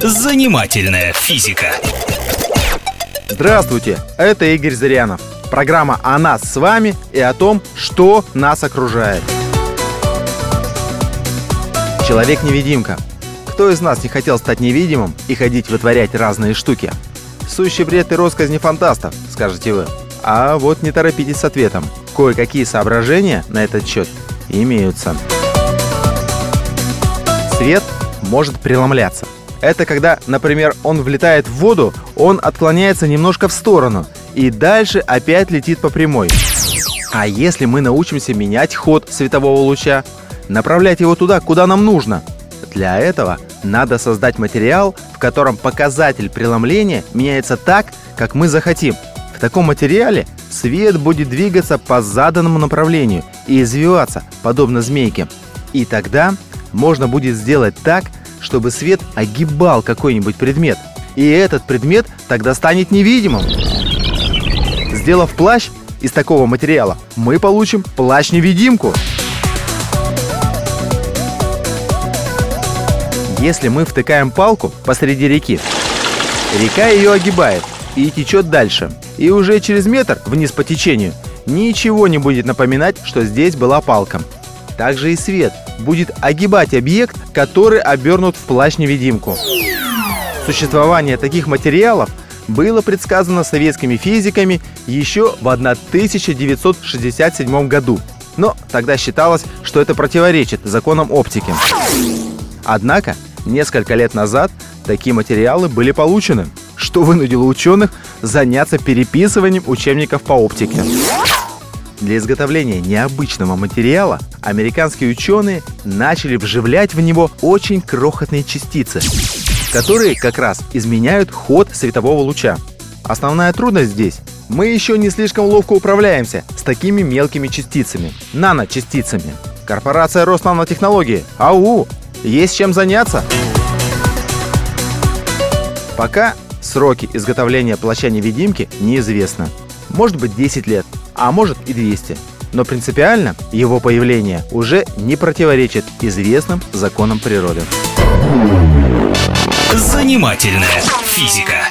Занимательная физика. Здравствуйте, это Игорь Зырянов. Программа о нас с вами и о том, что нас окружает. Человек-невидимка. Кто из нас не хотел стать невидимым и ходить вытворять разные штуки? Сущий бред и росказни фантастов, скажете вы. А вот не торопитесь с ответом. Кое-какие соображения на этот счет имеются. Свет может преломляться. Это когда, например, он влетает в воду, он отклоняется немножко в сторону и дальше опять летит по прямой. А если мы научимся менять ход светового луча, направлять его туда, куда нам нужно, для этого надо создать материал, в котором показатель преломления меняется так, как мы захотим. В таком материале свет будет двигаться по заданному направлению и извиваться, подобно змейке. И тогда можно будет сделать так, чтобы свет огибал какой-нибудь предмет. И этот предмет тогда станет невидимым. Сделав плащ из такого материала, мы получим плащ-невидимку. Если мы втыкаем палку посреди реки, река ее огибает и течет дальше. И уже через метр вниз по течению ничего не будет напоминать, что здесь была палка. Также и свет будет огибать объект, который обернут в плащ-невидимку. Существование таких материалов было предсказано советскими физиками еще в 1967 году. Но тогда считалось, что это противоречит законам оптики. Однако, несколько лет назад такие материалы были получены, что вынудило ученых заняться переписыванием учебников по оптике. Для изготовления необычного материала американские ученые начали вживлять в него очень крохотные частицы, которые как раз изменяют ход светового луча. Основная трудность здесь – мы еще не слишком ловко управляемся с такими мелкими частицами, наночастицами. Корпорация Роснанотехнологии, ау, есть чем заняться. Пока сроки изготовления плаща-невидимки неизвестны. Может быть 10 лет, а может и 200. Но принципиально его появление уже не противоречит известным законам природы. Занимательная физика.